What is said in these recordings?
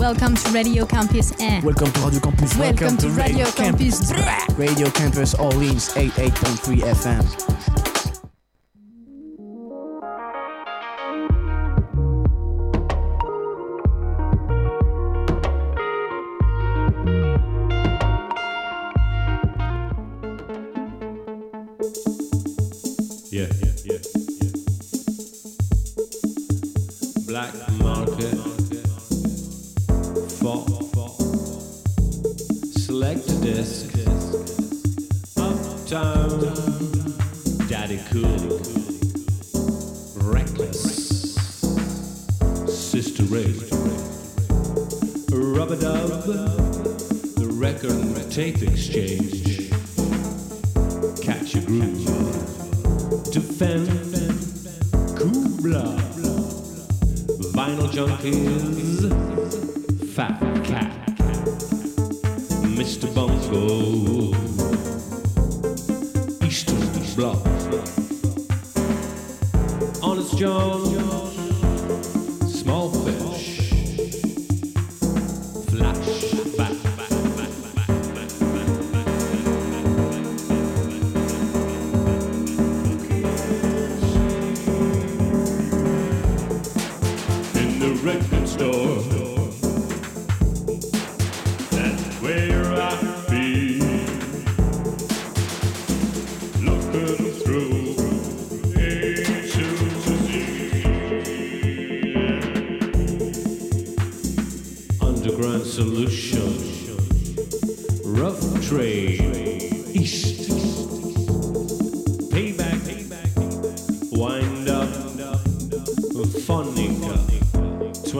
Welcome to Radio Campus N. Welcome to Radio Campus. Welcome, Welcome to, to, Radio, Radio Campus. Campus. Radio Campus Orleans 88.3 FM.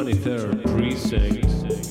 23rd Precinct.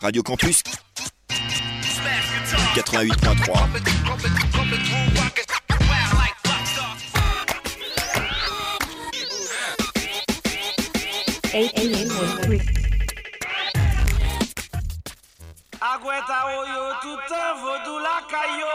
Radio Campus 88.3. Agweta oyo toutan vodou la kayo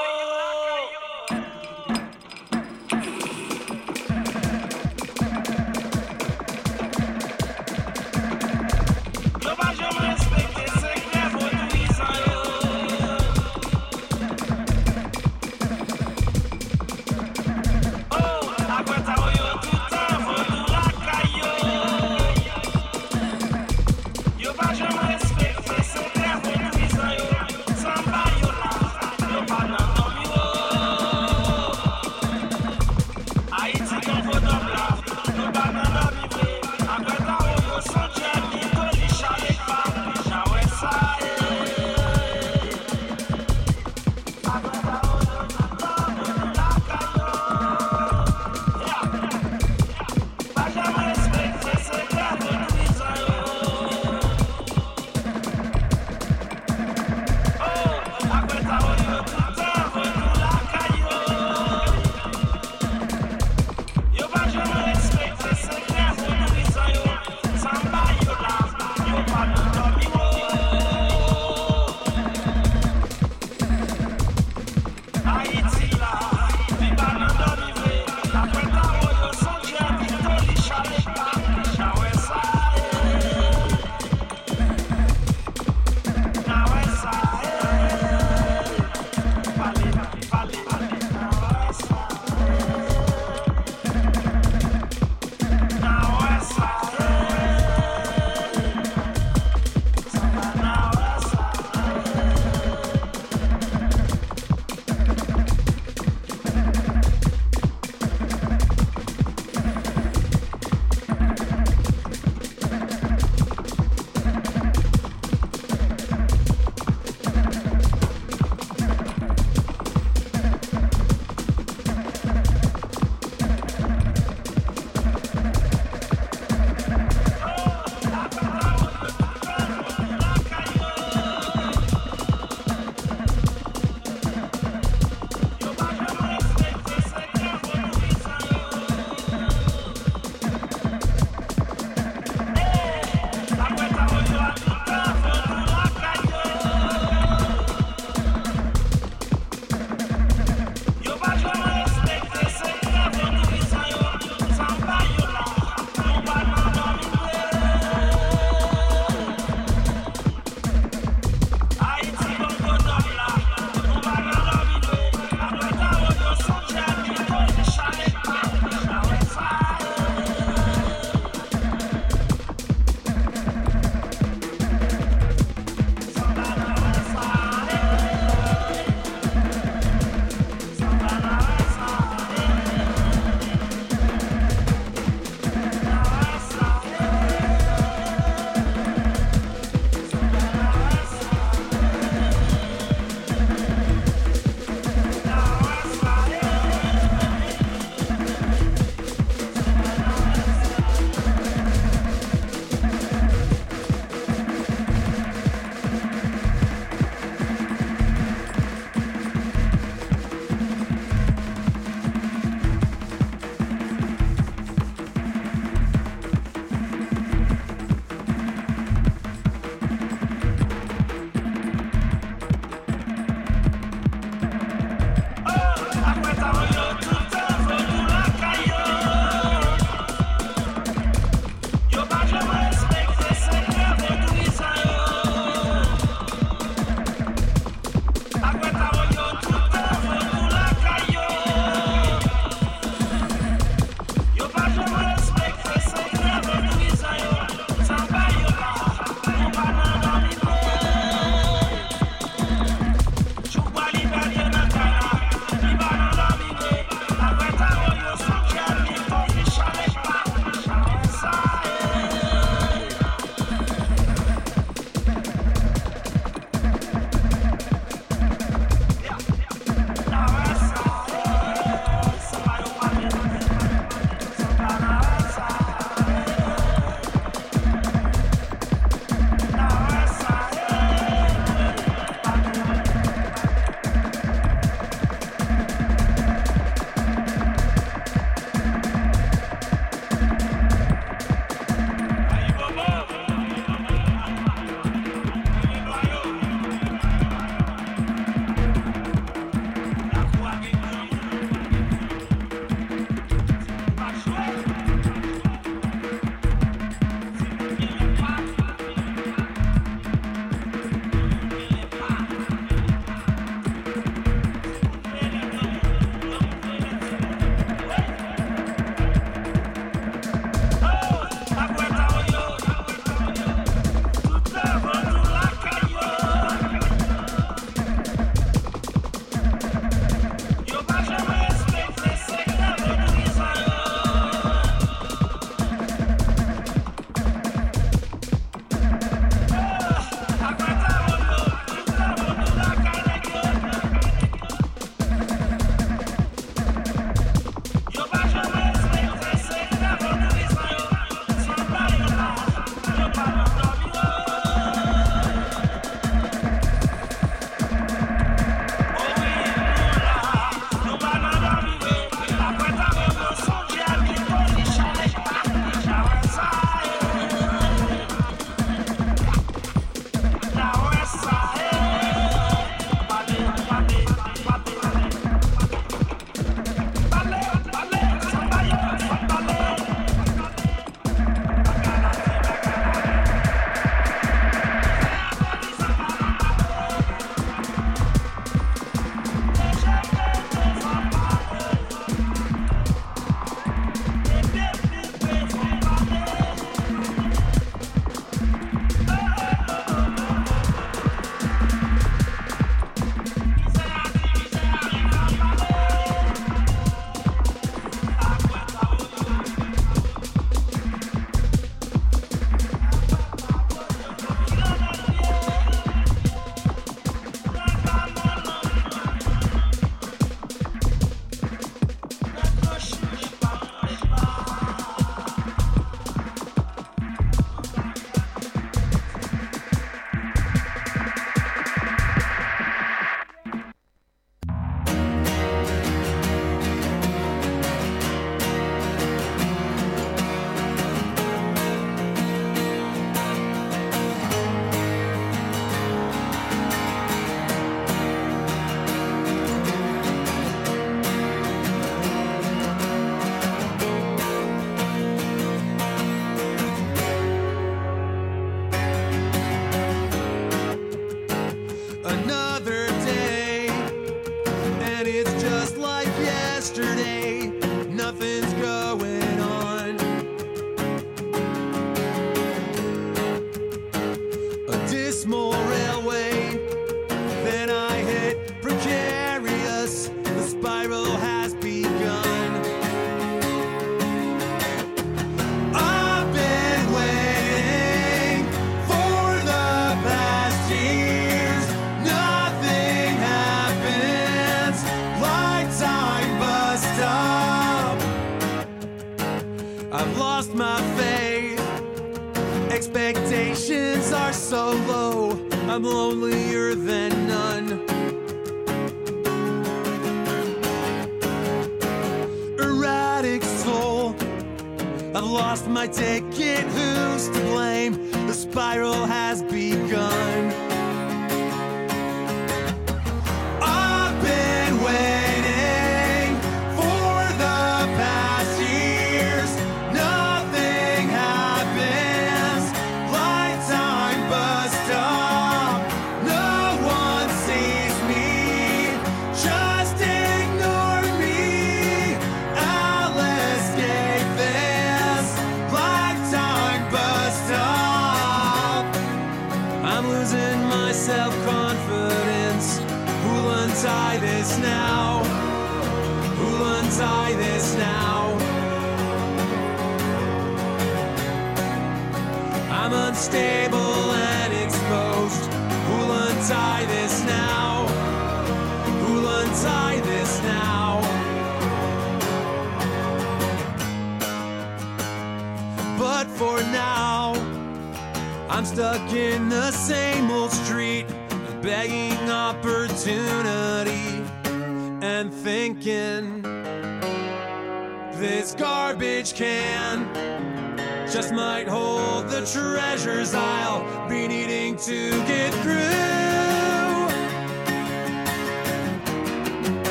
garbage can. Just might hold the treasures I'll be needing to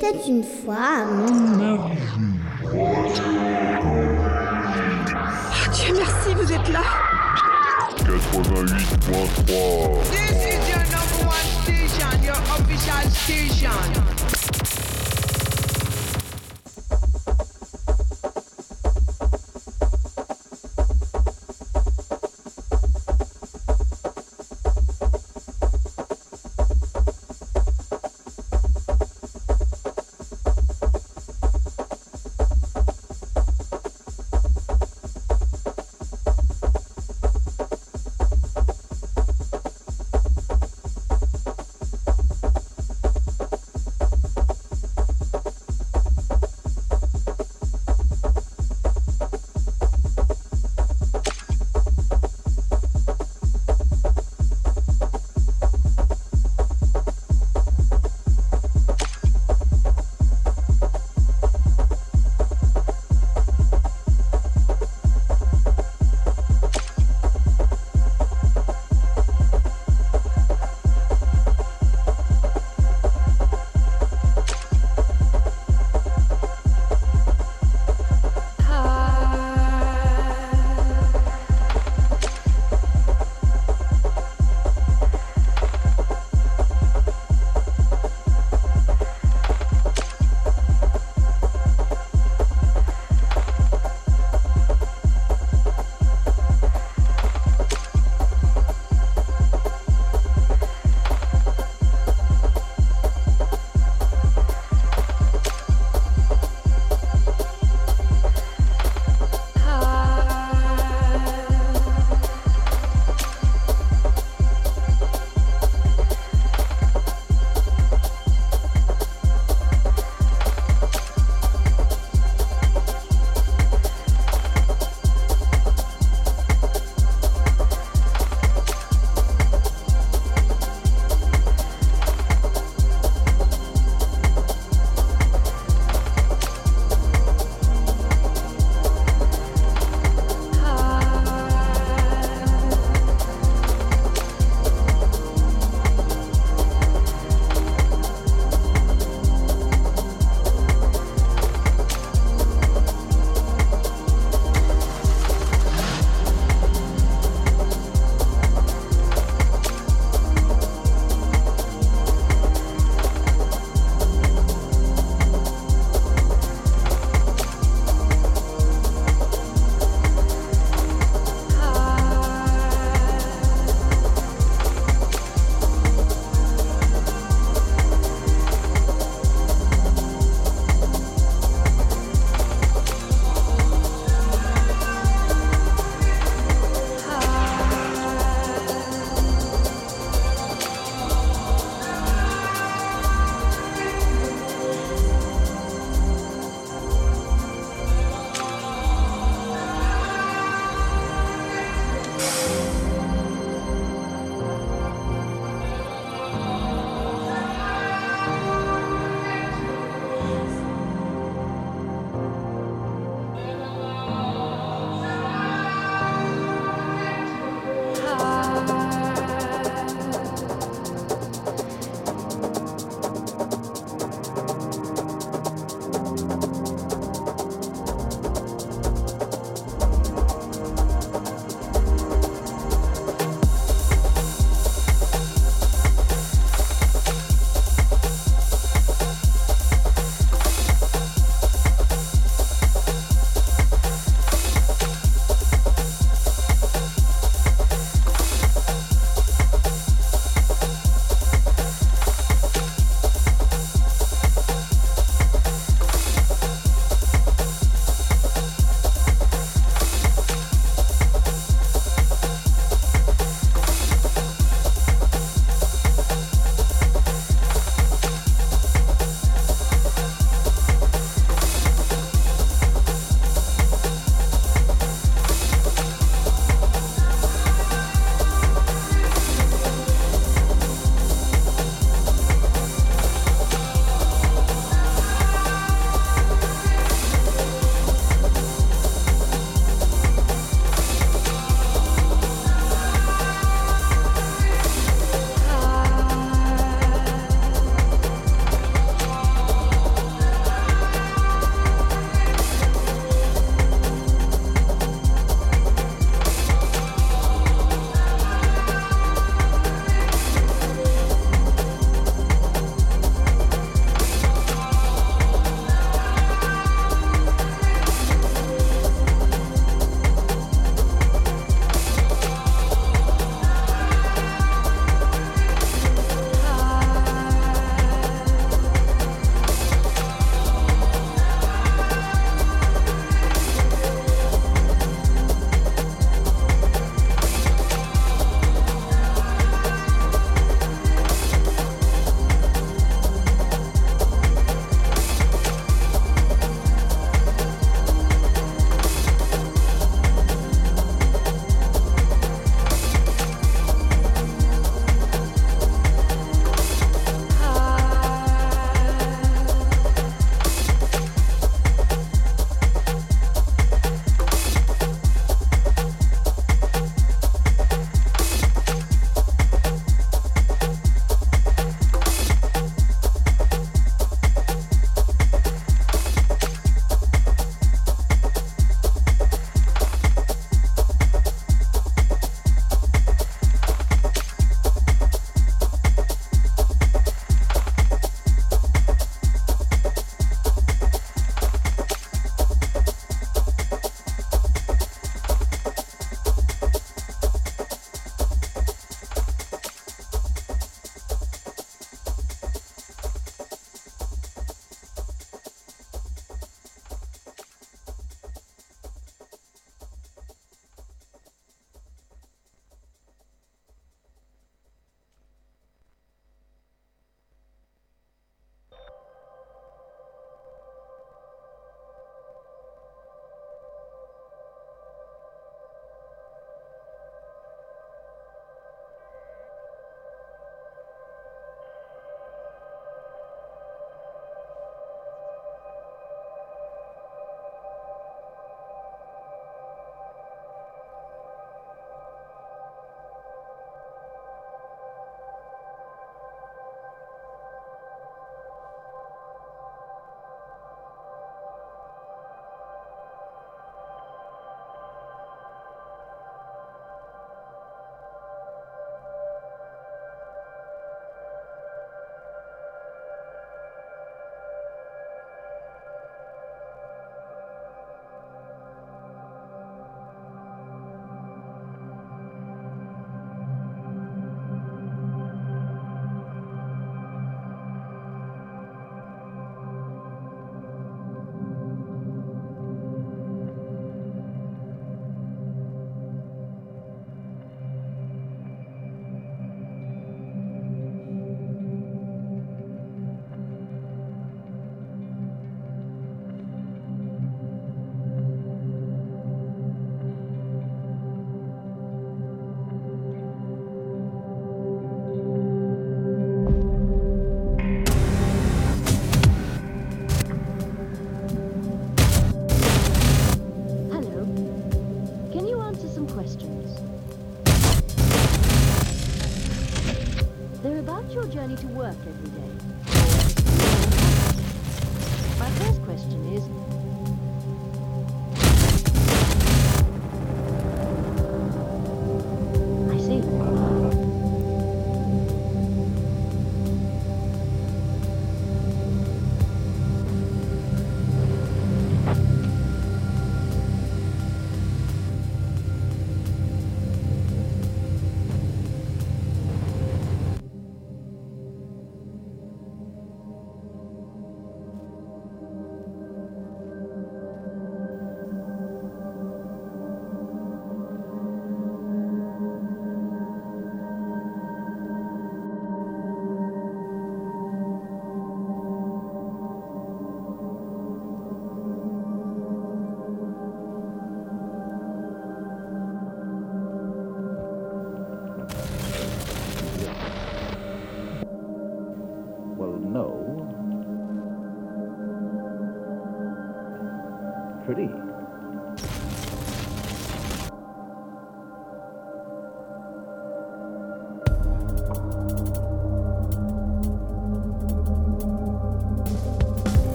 était une fois un Dieu merci, vous êtes là 88.3 This is your number one station, your official station.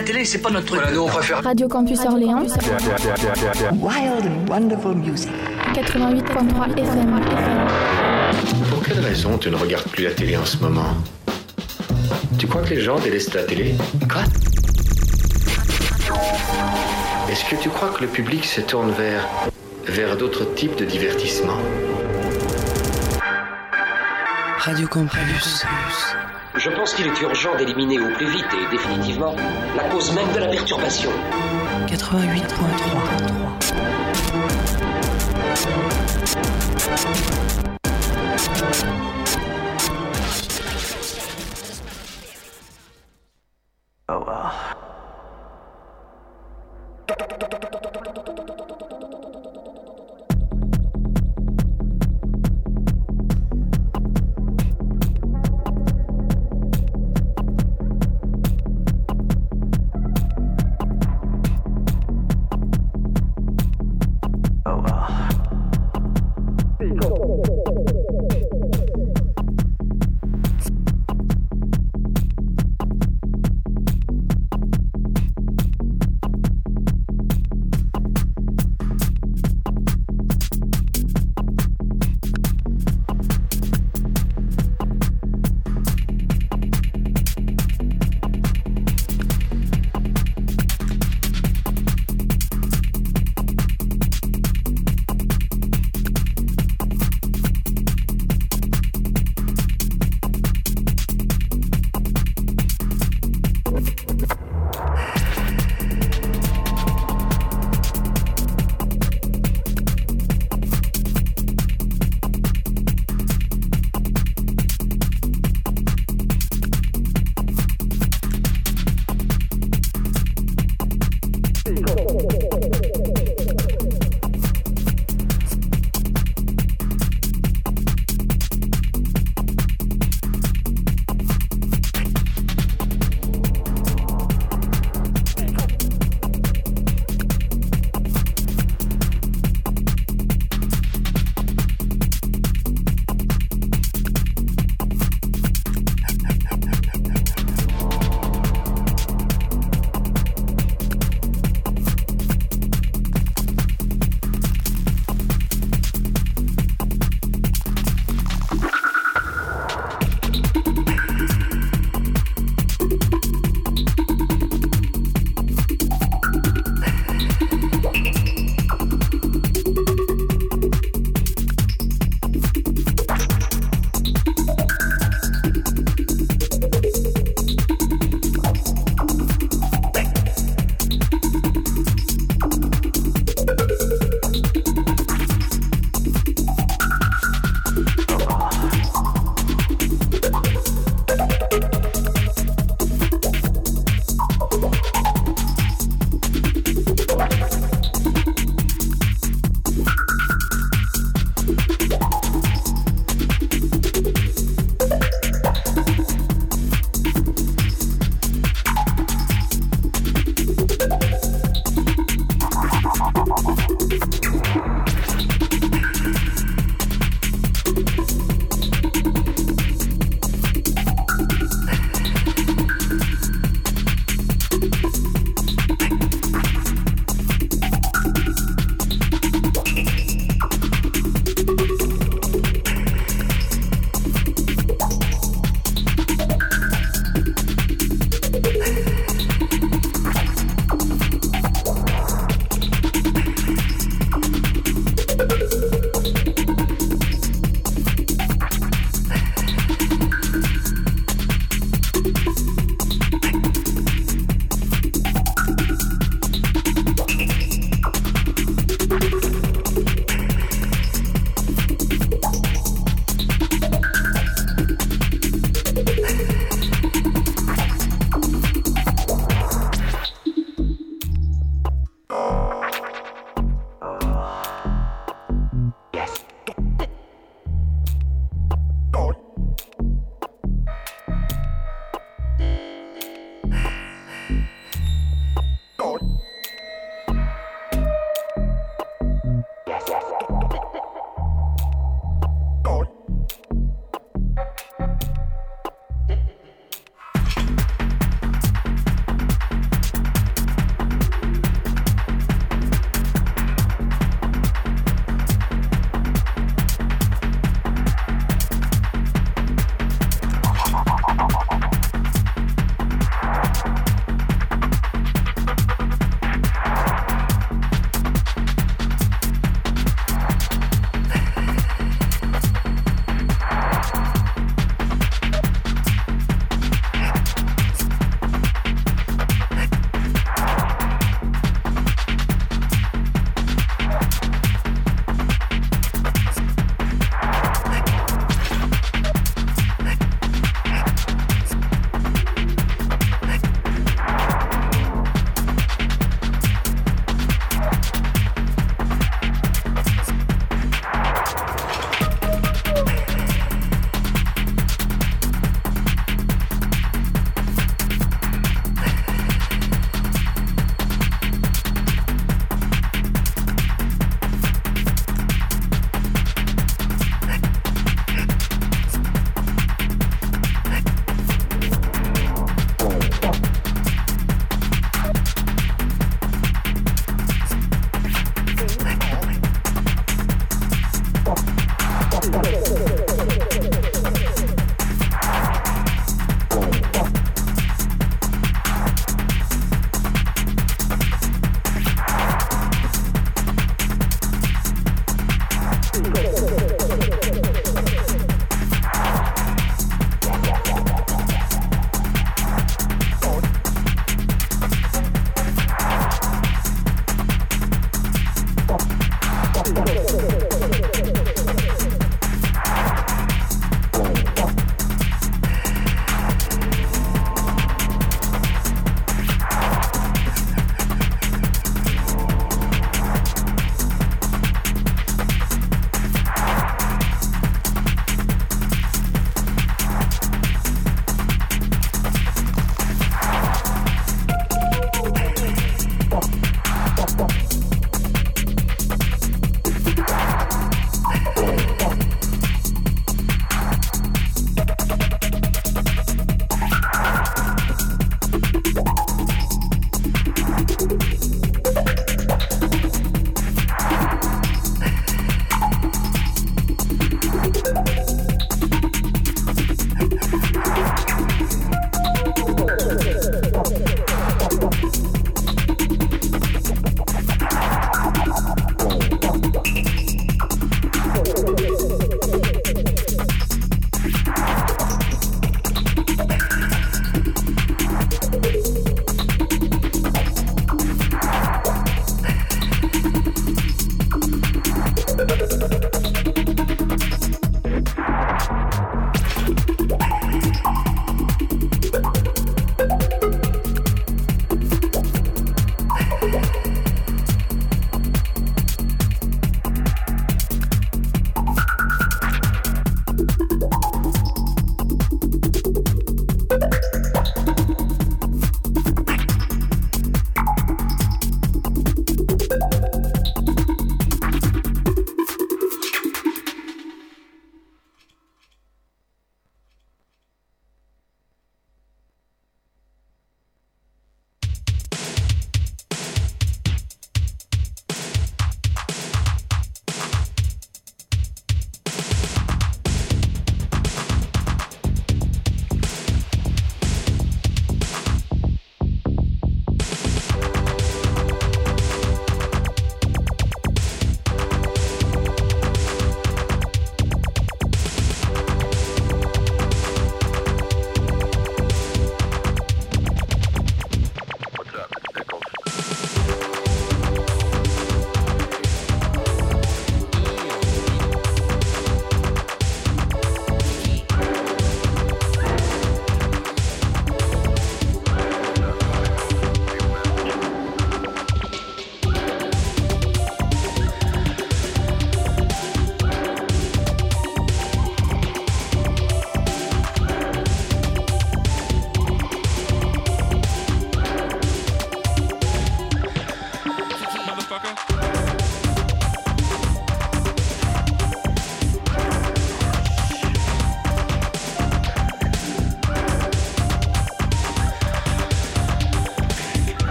La télé, c'est pas notre truc. Voilà, nous on préfère. Radio Campus Orléans. Wild and wonderful music. 88.3 FM. Pour quelle raison tu ne regardes plus la télé en ce moment? Tu crois que les gens délaissent la télé? Quoi? Est-ce que tu crois que le public se tourne vers vers d'autres types de divertissements Radio Campus. Je pense qu'il est urgent d'éliminer au plus vite et définitivement la cause même de la perturbation. 88.3